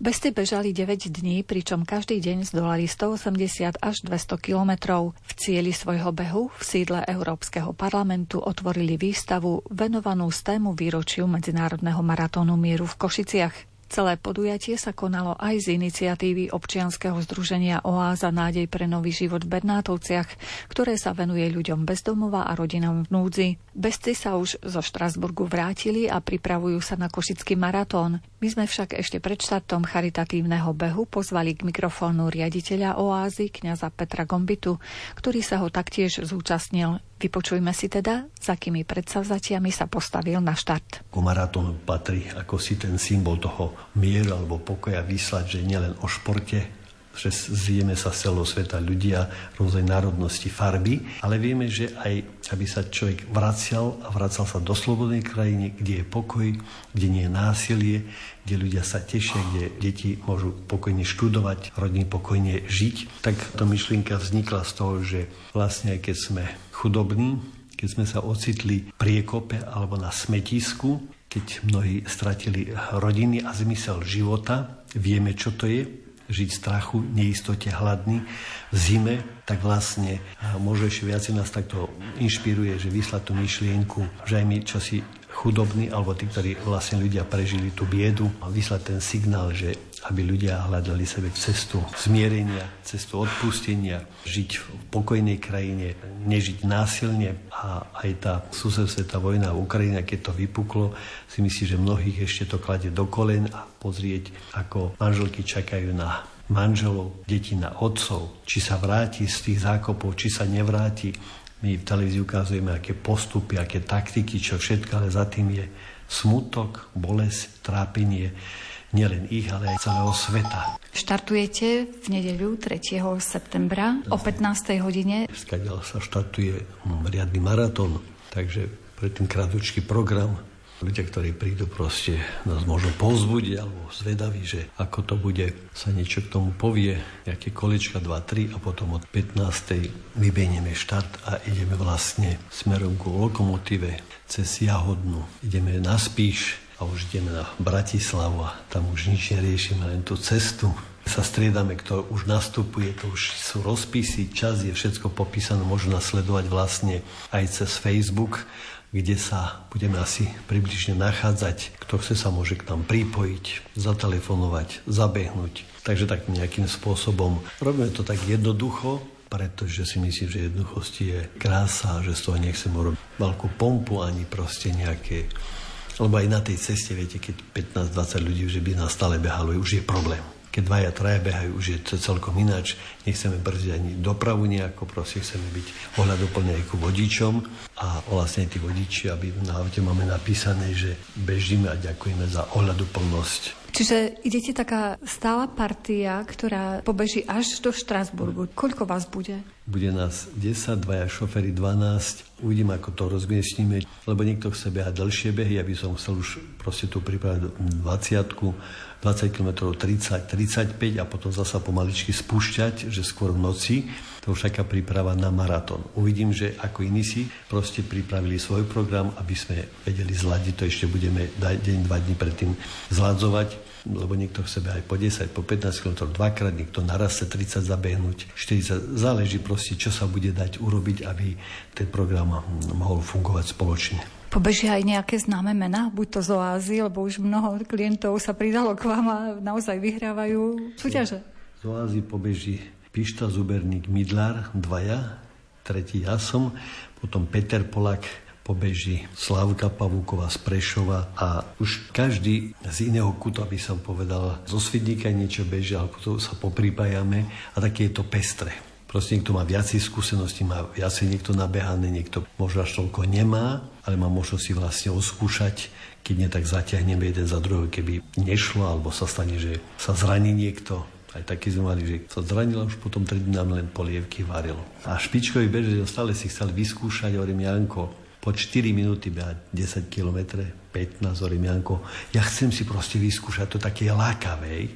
Besty bežali 9 dní, pričom každý deň zdolali 180 až 200 kilometrov. V cieli svojho behu v sídle Európskeho parlamentu otvorili výstavu venovanú z tému výročiu Medzinárodného maratónu mieru v Košiciach. Celé podujatie sa konalo aj z iniciatívy občianskeho združenia Oáza nádej pre nový život v Bernátovciach, ktoré sa venuje ľuďom bezdomova a rodinám v núdzi. Bezci sa už zo Štrasburgu vrátili a pripravujú sa na košický maratón. My sme však ešte pred štartom charitatívneho behu pozvali k mikrofónu riaditeľa Oázy, kňaza Petra Gombitu, ktorý sa ho taktiež zúčastnil. Vypočujme si teda, za akými predsavzatiami sa postavil na štart. Ku maratónu patrí ako si ten symbol toho mieru alebo pokoja vyslať, že nielen o športe, že zjeme sa z celého sveta ľudia rôznej národnosti, farby, ale vieme, že aj aby sa človek vracial a vracal sa do slobodnej krajiny, kde je pokoj, kde nie je násilie, kde ľudia sa tešia, kde deti môžu pokojne študovať, rodiny pokojne žiť, tak tá myšlienka vznikla z toho, že vlastne aj keď sme chudobní, keď sme sa ocitli priekope alebo na smetisku, keď mnohí stratili rodiny a zmysel života, vieme, čo to je, žiť v strachu, neistote, hladný. V zime, tak vlastne možno ešte viac nás takto inšpiruje, že vyslať tú myšlienku, že aj my časy chudobní, alebo tí, ktorí vlastne ľudia prežili tú biedu, a vyslať ten signál, že aby ľudia hľadali sebe cestu zmierenia, cestu odpustenia, žiť v pokojnej krajine, nežiť násilne. A aj tá susedstveta vojna v Ukrajine, keď to vypuklo, si myslí, že mnohých ešte to kladie do kolen a pozrieť, ako manželky čakajú na manželov, deti na otcov, či sa vráti z tých zákopov, či sa nevráti. My v televízii ukazujeme, aké postupy, aké taktiky, čo všetko, ale za tým je smutok, bolesť, trápenie nielen ich, ale aj celého sveta. Štartujete v nedeľu 3. septembra o 15. hodine. Skadiaľ sa štartuje riadny maratón, takže pre ten krátky program ľudia, ktorí prídu proste nás možno povzbudiť alebo zvedaví, že ako to bude, sa niečo k tomu povie, nejaké kolečka 2-3 a potom od 15. vybenieme štart a ideme vlastne smerom ku lokomotíve cez Jahodnu. Ideme na Spíš, a už ideme na Bratislavu a tam už nič neriešime, len tú cestu sa striedame, kto už nastupuje, to už sú rozpisy, čas je všetko popísané, môžu nasledovať vlastne aj cez Facebook, kde sa budeme asi približne nachádzať. Kto chce sa môže k nám pripojiť, zatelefonovať, zabehnúť. Takže tak nejakým spôsobom robíme to tak jednoducho, pretože si myslím, že jednoduchosti je krása, že z toho nechcem urobiť veľkú pompu ani proste nejaké lebo aj na tej ceste, viete, keď 15-20 ľudí už by nás stále behalo, už je problém. Keď dvaja, traja behajú, už je to celkom ináč. Nechceme brzdiť ani dopravu nejako, proste chceme byť ohľadoplne aj ku vodičom a vlastne tí vodiči, aby na aute máme napísané, že bežíme a ďakujeme za ohľadoplnosť Čiže idete taká stála partia, ktorá pobeží až do Štrasburgu. Koľko vás bude? Bude nás 10, dvaja šoféry 12. Uvidím, ako to rozmiestnime, lebo niekto chce behať dlhšie behy. Ja by som chcel už proste tu pripraviť 20 20 km 30, 35 a potom zasa pomaličky spúšťať, že skôr v noci. To už taká príprava na maratón. Uvidím, že ako iní si proste pripravili svoj program, aby sme vedeli zladiť. To ešte budeme deň, dva dní predtým zladzovať lebo niekto chce aj po 10, po 15 km dvakrát, niekto naraz chce 30 zabehnúť, 40, záleží proste, čo sa bude dať urobiť, aby ten program mohol fungovať spoločne. Pobežia aj nejaké známe mená, buď to z oázy, lebo už mnoho klientov sa pridalo k vám a naozaj vyhrávajú súťaže. Z oázy pobeží Pišta Zuberník Midlar, dvaja, tretí ja som, potom Peter Polak, pobeží Slavka Pavúková z Prešova a už každý z iného kuta by som povedal, zo Svidníka niečo beží, alebo to sa poprípajame a také je to pestre. Proste niekto má viacej skúseností, má viacej niekto nabehané, niekto možno až toľko nemá, ale má možnosť si vlastne oskúšať, keď nie tak zatiahneme jeden za druhého, keby nešlo, alebo sa stane, že sa zraní niekto, Aj taký sme mali, že sa zranila, už potom 3 dní nám len polievky varilo. A špičkový bežec stále si chcel vyskúšať, hovorím, Janko, po 4 minúty behať 10 km, 15, hovorím, Janko, ja chcem si proste vyskúšať to také lákavé.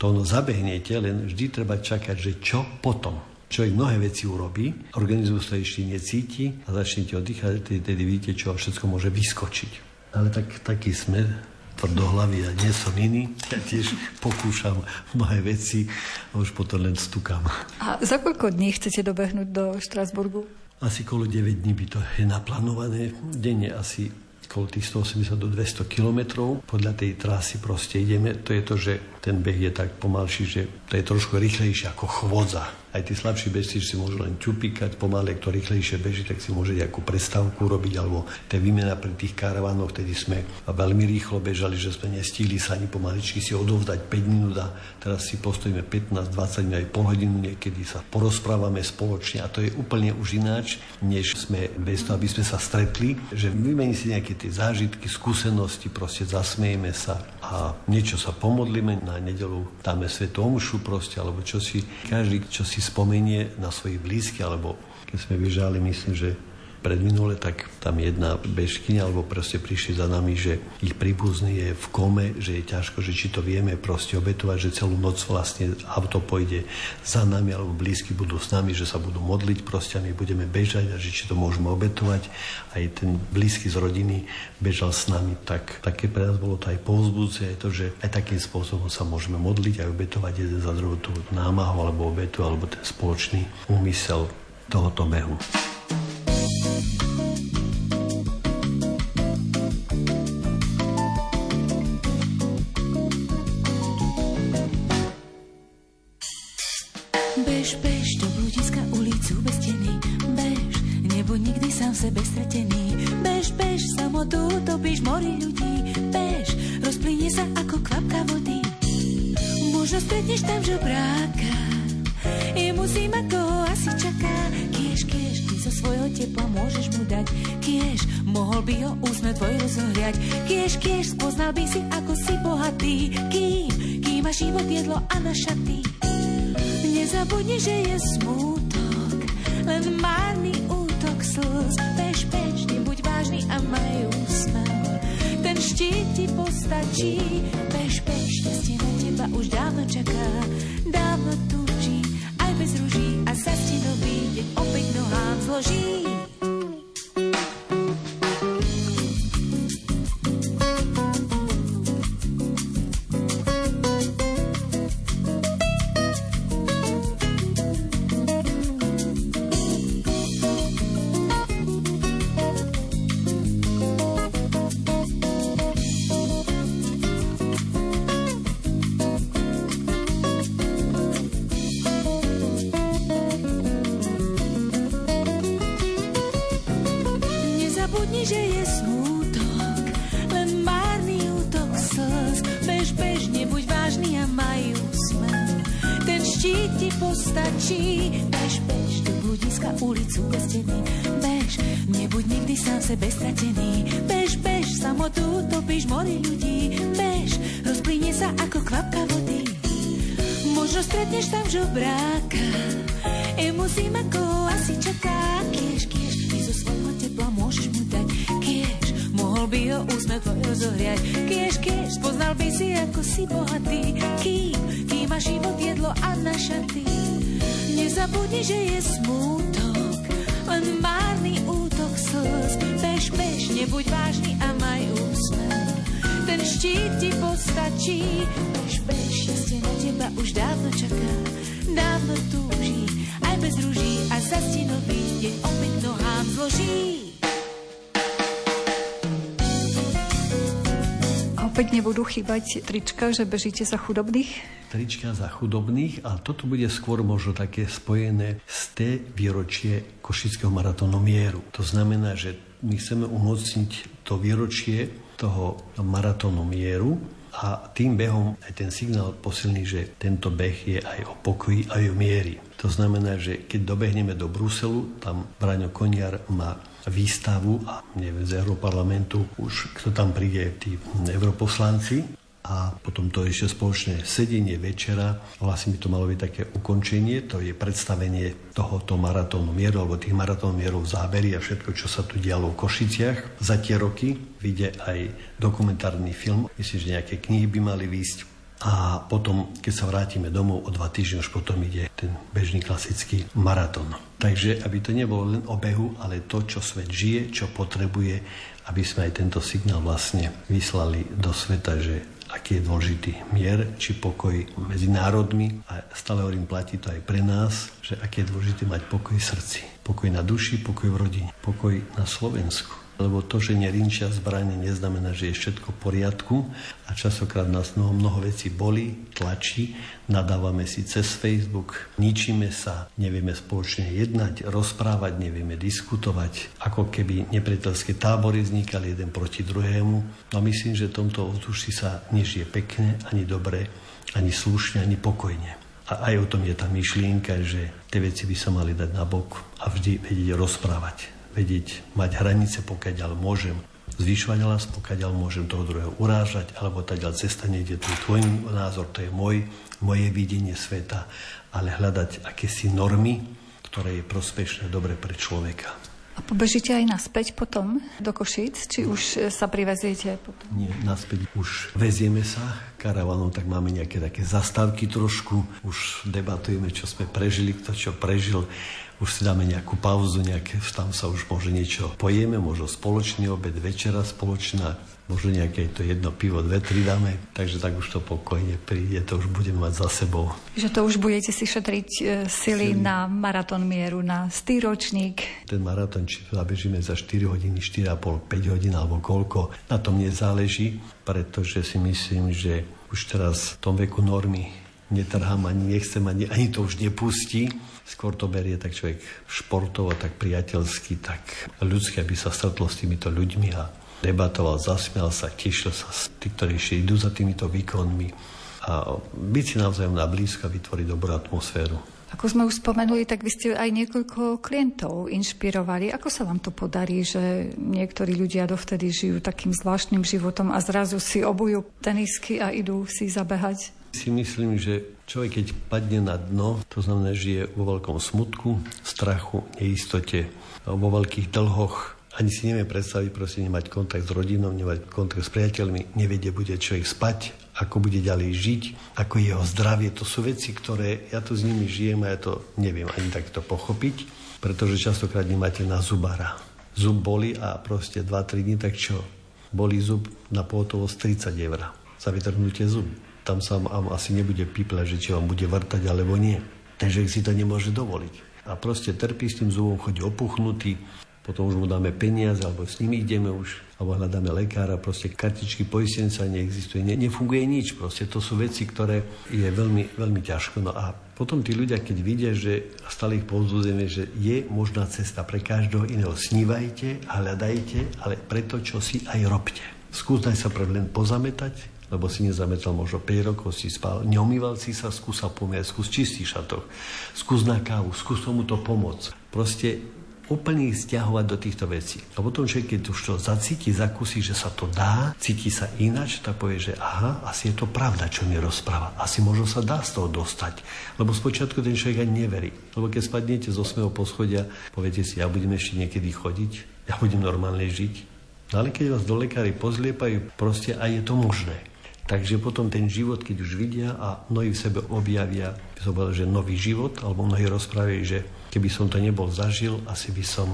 To ono zabehnete, len vždy treba čakať, že čo potom človek mnohé veci urobí, organizmus sa ešte necíti a začnete oddychať, tedy vidíte, čo všetko môže vyskočiť. Ale tak, taký sme tvrdohlavý a nie som iný. Ja tiež pokúšam mnohé veci a už potom len stukám. A za koľko dní chcete dobehnúť do Štrasburgu? Asi kolo 9 dní by to je naplánované. Denne asi okolo tých 180 do 200 kilometrov. Podľa tej trasy proste ideme. To je to, že ten beh je tak pomalší, že to je trošku rýchlejšie ako chvodza. Aj tí slabší bežci si môžu len čupikať pomaly, kto rýchlejšie beží, tak si môže nejakú prestávku robiť, alebo tie výmena pri tých karavanoch, vtedy sme veľmi rýchlo bežali, že sme nestihli sa ani pomaličky si odovzdať 5 minút a teraz si postojíme 15-20 minút, aj pol hodinu niekedy sa porozprávame spoločne a to je úplne už ináč, než sme bez toho, aby sme sa stretli, že vymení si nejaké tie zážitky, skúsenosti, proste zasmejeme sa a niečo sa pomodlíme na nedelu, dáme svetu omšu proste, alebo čo si, každý, čo si spomenie na svojich blízky, alebo keď sme vyžali, myslím, že predminule, tak tam jedna bežkyňa, alebo proste prišli za nami, že ich príbuzný je v kome, že je ťažko, že či to vieme proste obetovať, že celú noc vlastne auto pôjde za nami, alebo blízky budú s nami, že sa budú modliť proste a my budeme bežať a že či to môžeme obetovať. Aj ten blízky z rodiny bežal s nami, tak také pre nás bolo to aj povzbudce, aj to, že aj takým spôsobom sa môžeme modliť a obetovať jeden za druhú tú námahu alebo obetu, alebo ten spoločný úmysel tohoto behu. Zo svojho tepla môžeš mu dať. Kiež, mohol by ho úsme tvoj rozohriať. Kiež, kiež, spoznal by si ako si bohatý. Kým, kým ma život jedlo a na šaty Nezabudni, že je smútok, len márny útok slz. Bež, bež, nebuď vážny a maj úsmev. Ten štít ti postačí, bež, bež, šťastie na teba už dávno čaká, dávno túži, aj bez ruží zloží. Žobráka Emu zima ko asi čaká Kiež, kiež, ty zo svojho tepla môžeš mu dať Kiež, mohol by ho úsmev tvoj rozohriať. Kiež, kiež, spoznal by si ako si bohatý. Kým, kým má život jedlo a na šaty. Nezabudni, že je smútok Len márny útok slz. Bež, bež, nebuď vážny a maj úsmev. Ten štít ti postačí. Bež, bež, šťastie na teba už dávno čaká dávno túži, aj bez ruží a zasti nový deň opäť nohám zloží. Opäť nebudú chýbať trička, že bežíte za chudobných? Trička za chudobných a toto bude skôr možno také spojené s té výročie Košického maratónu mieru. To znamená, že my chceme umocniť to výročie toho maratónu mieru a tým behom aj ten signál posilní, že tento beh je aj o pokoji, aj o miery. To znamená, že keď dobehneme do Bruselu, tam Braňo Koniar má výstavu a neviem, z Európarlamentu už kto tam príde, tí europoslanci, a potom to ešte spoločné sedenie večera. Vlastne by to malo byť také ukončenie, to je predstavenie tohoto maratónu mieru alebo tých maratónov mierov zábery a všetko, čo sa tu dialo v Košiciach. Za tie roky vyjde aj dokumentárny film, myslím, že nejaké knihy by mali výjsť a potom, keď sa vrátime domov o dva týždne, už potom ide ten bežný klasický maratón. Takže, aby to nebolo len o behu, ale to, čo svet žije, čo potrebuje, aby sme aj tento signál vlastne vyslali do sveta, že aký je dôležitý mier či pokoj medzi národmi a stále hovorím, platí to aj pre nás, že aký je dôležité mať pokoj v srdci. Pokoj na duši, pokoj v rodine, pokoj na Slovensku lebo to, že nerinčia zbranie, neznamená, že je všetko v poriadku. A časokrát nás mnoho, mnoho vecí boli, tlačí, nadávame si cez Facebook, ničíme sa, nevieme spoločne jednať, rozprávať, nevieme diskutovať, ako keby nepriateľské tábory vznikali jeden proti druhému. No myslím, že v tomto ovzduši sa nežije pekne, ani dobre, ani slušne, ani pokojne. A aj o tom je tá myšlienka, že tie veci by sa mali dať na bok a vždy vedieť rozprávať vedieť mať hranice, pokiaľ môžem zvyšovať hlas, pokiaľ môžem toho druhého urážať, alebo tá ďalej cesta niekde, to je tvoj názor, to je môj, moje videnie sveta, ale hľadať akési normy, ktoré je prospešné, dobre pre človeka. A pobežíte aj naspäť potom do Košíc? Či už sa priveziete potom? Nie, naspäť už vezieme sa karavanom, tak máme nejaké také zastávky trošku. Už debatujeme, čo sme prežili, kto čo prežil už si dáme nejakú pauzu, nejaké, tam sa už môže niečo pojeme, možno spoločný obed, večera spoločná, možno nejaké to jedno pivo, dve, tri dáme, takže tak už to pokojne príde, to už budeme mať za sebou. Že to už budete si šetriť e, sily Sily. na maratón mieru, na stýročník. Ten maratón, či zabežíme za 4 hodiny, 4,5, 5 hodín alebo koľko, na tom nezáleží, pretože si myslím, že už teraz v tom veku normy netrhám, ani nechcem, ani, ani to už nepustí. Skôr to berie tak človek športovo, tak priateľsky, tak ľudské, aby sa stretlo s týmito ľuďmi a debatoval, zasmial sa, tešil sa z tých, ktorí ešte idú za týmito výkonmi a byť si navzájom na blízko a vytvoriť dobrú atmosféru. Ako sme už spomenuli, tak vy ste aj niekoľko klientov inšpirovali. Ako sa vám to podarí, že niektorí ľudia dovtedy žijú takým zvláštnym životom a zrazu si obujú tenisky a idú si zabehať? Si myslím, že človek, keď padne na dno, to znamená, že je vo veľkom smutku, strachu, neistote, vo veľkých dlhoch, ani si nevie predstaviť, proste nemať kontakt s rodinou, nemať kontakt s priateľmi, nevedie, bude človek spať, ako bude ďalej žiť, ako jeho zdravie. To sú veci, ktoré ja tu s nimi žijem a ja to neviem ani takto pochopiť, pretože častokrát nemáte na zubára. Zub boli a proste 2-3 dní, tak čo? Boli zub na pohotovosť 30 eur za vytrhnutie zubu tam sa vám asi nebude pípľať, že či vám bude vrtať alebo nie. Ten si to nemôže dovoliť. A proste trpí s tým zubom, chodí opuchnutý, potom už mu dáme peniaze, alebo s nimi ideme už, alebo hľadáme lekára, proste kartičky poistenca neexistuje, ne, nefunguje nič, proste to sú veci, ktoré je veľmi, veľmi ťažko. No a potom tí ľudia, keď vidia, že stále ich povzbudzujeme, že je možná cesta pre každého iného, snívajte a hľadajte, ale preto, čo si aj robte. Skúsnaj sa pre len pozametať, lebo si nezametal možno 5 rokov, si spal, neomýval si sa, skús sa pomieť, skús čistý šatok, skús na kávu, skús tomu to pomôcť. Proste úplne ich stiahovať do týchto vecí. A potom človek, keď už to zacíti, zakúsi, že sa to dá, cíti sa ináč, tak povie, že aha, asi je to pravda, čo mi rozpráva. Asi možno sa dá z toho dostať. Lebo spočiatku ten človek ani neverí. Lebo keď spadnete z 8. poschodia, poviete si, ja budem ešte niekedy chodiť, ja budem normálne žiť. No ale keď vás do lekári pozliepajú, proste aj je to možné. Takže potom ten život, keď už vidia a mnohí v sebe objavia, by som povedal, že nový život, alebo mnohí rozprávajú, že keby som to nebol zažil, asi by som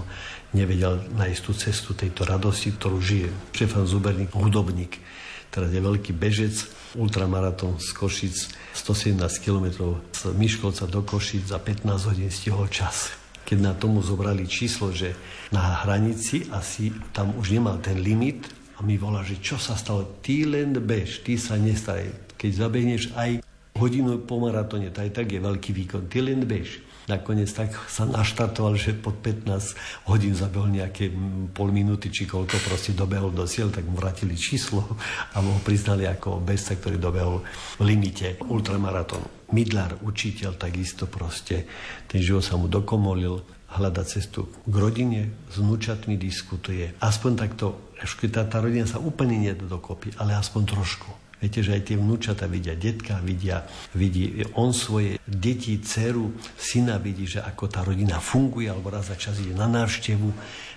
nevedel nájsť tú cestu tejto radosti, ktorú žije. Štefan Zuberník, hudobník, teraz je veľký bežec, ultramaratón z Košic, 117 km z Miškolca do Košic za 15 hodín stihol čas keď na tomu zobrali číslo, že na hranici asi tam už nemal ten limit a mi volá, že čo sa stalo, ty len bež, ty sa nestaraj. Keď zabehneš aj hodinu po maratóne, to aj tak je veľký výkon, ty len bež. Nakoniec tak sa naštartoval, že pod 15 hodín zabehol nejaké pol minúty, či koľko proste dobehol do cieľ, tak mu vrátili číslo a mu ho priznali ako bezca, ktorý dobehol v limite ultramaratónu. Midlar, učiteľ, takisto proste, ten život sa mu dokomolil, hľada cestu k rodine, s vnúčatmi diskutuje. Aspoň takto, keď tá, tá rodina sa úplne nie dokopy, ale aspoň trošku. Viete, že aj tie vnúčata vidia detka, vidia, vidí on svoje deti, dceru, syna vidí, že ako tá rodina funguje, alebo raz za čas ide na návštevu.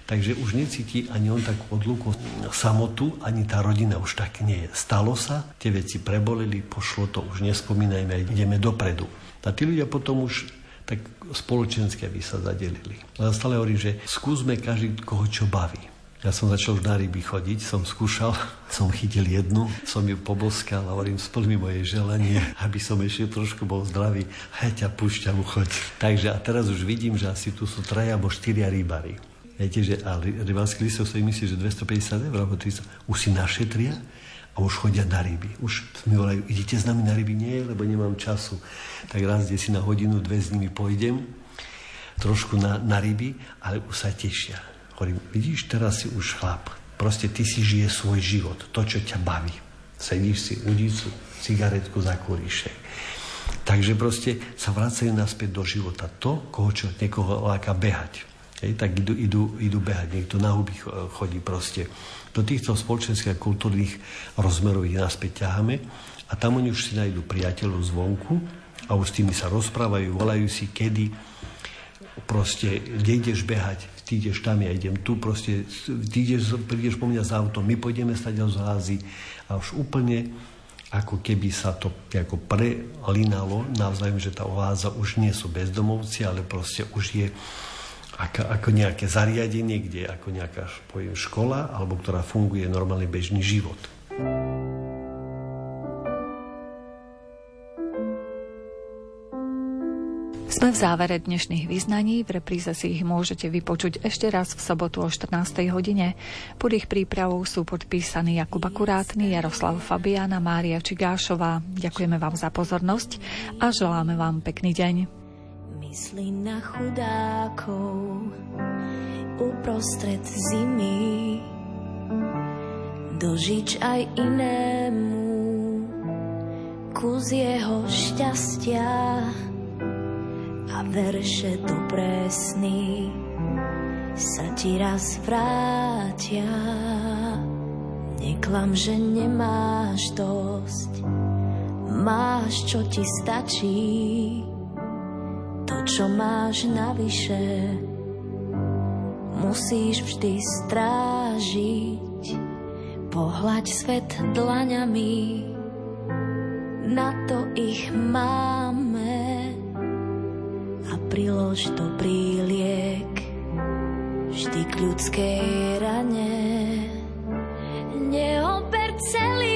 Takže už necíti ani on tak odluku samotu, ani tá rodina už tak nie je. Stalo sa, tie veci prebolili, pošlo to, už nespomínajme, ideme dopredu. A tí ľudia potom už tak spoločenské by sa zadelili. Ale stále hovorím, že skúsme každý, koho čo baví. Ja som začal už na ryby chodiť, som skúšal, som chytil jednu, som ju poboskal a hovorím, splň mi moje želanie, aby som ešte trošku bol zdravý. A ja ťa púšťam, choď. Takže a teraz už vidím, že asi tu sú traja alebo štyria rybári. Viete, že a rybársky listov si myslí, že 250 eur alebo 300, už si našetria a už chodia na ryby. Už mi volajú, idete s nami na ryby? Nie, lebo nemám času. Tak raz, kde si na hodinu, dve s nimi pôjdem, trošku na, na ryby, ale už sa tešia Hovorím, vidíš, teraz si už chlap. Proste ty si žije svoj život, to, čo ťa baví. Sedíš si udicu, cigaretku zakúriš. Takže proste sa vracajú naspäť do života. To, koho čo niekoho láka behať. Hej, tak idú, idú, idú behať. Niekto na huby chodí proste. Do týchto spoločenských a kultúrnych rozmerov ich naspäť ťaháme a tam oni už si nájdú priateľov zvonku a už s tými sa rozprávajú, volajú si, kedy proste, kde ideš behať, ty ideš tam, ja idem tu, proste, ty ideš, prídeš po mňa s autom, my pôjdeme stať z házy a už úplne ako keby sa to ako prelinalo navzájom, že tá oáza už nie sú bezdomovci, ale proste už je ako, ako nejaké zariadenie, kde ako nejaká poviem, škola, alebo ktorá funguje normálny bežný život. Sme v závere dnešných vyznaní, v repríze si ich môžete vypočuť ešte raz v sobotu o 14. hodine. Pod ich prípravou sú podpísaní Jakub Akurátny, Jaroslav Fabiana, Mária Čigášová. Ďakujeme vám za pozornosť a želáme vám pekný deň. Myslí na chudákov uprostred zimy dožič aj inému kus jeho šťastia a verše tu presný sa ti raz vrátia. Neklam, že nemáš dosť, máš, čo ti stačí, to, čo máš navyše, musíš vždy strážiť. Pohľaď svet dlaňami, na to ich máme a prilož dobrý liek vždy k ľudskej rane. Neober celý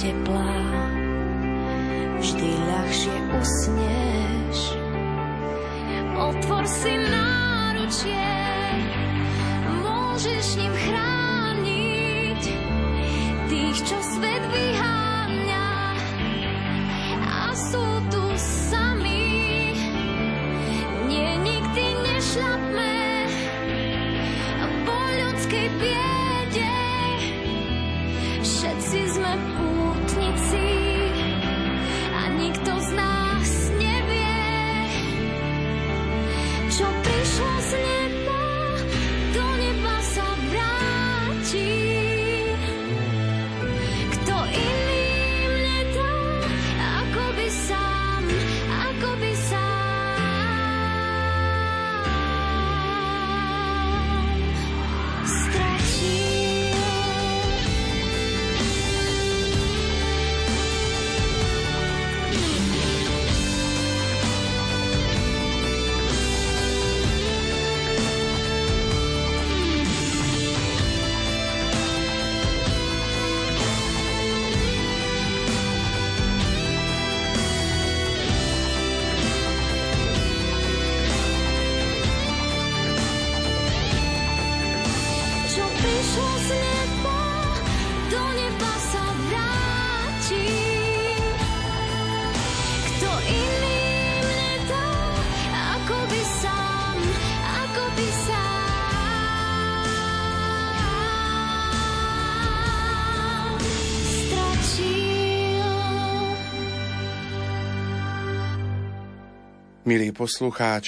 kus tepla. Vždy ľahšie usneš, Otvor si náručie, Milí poslucháči,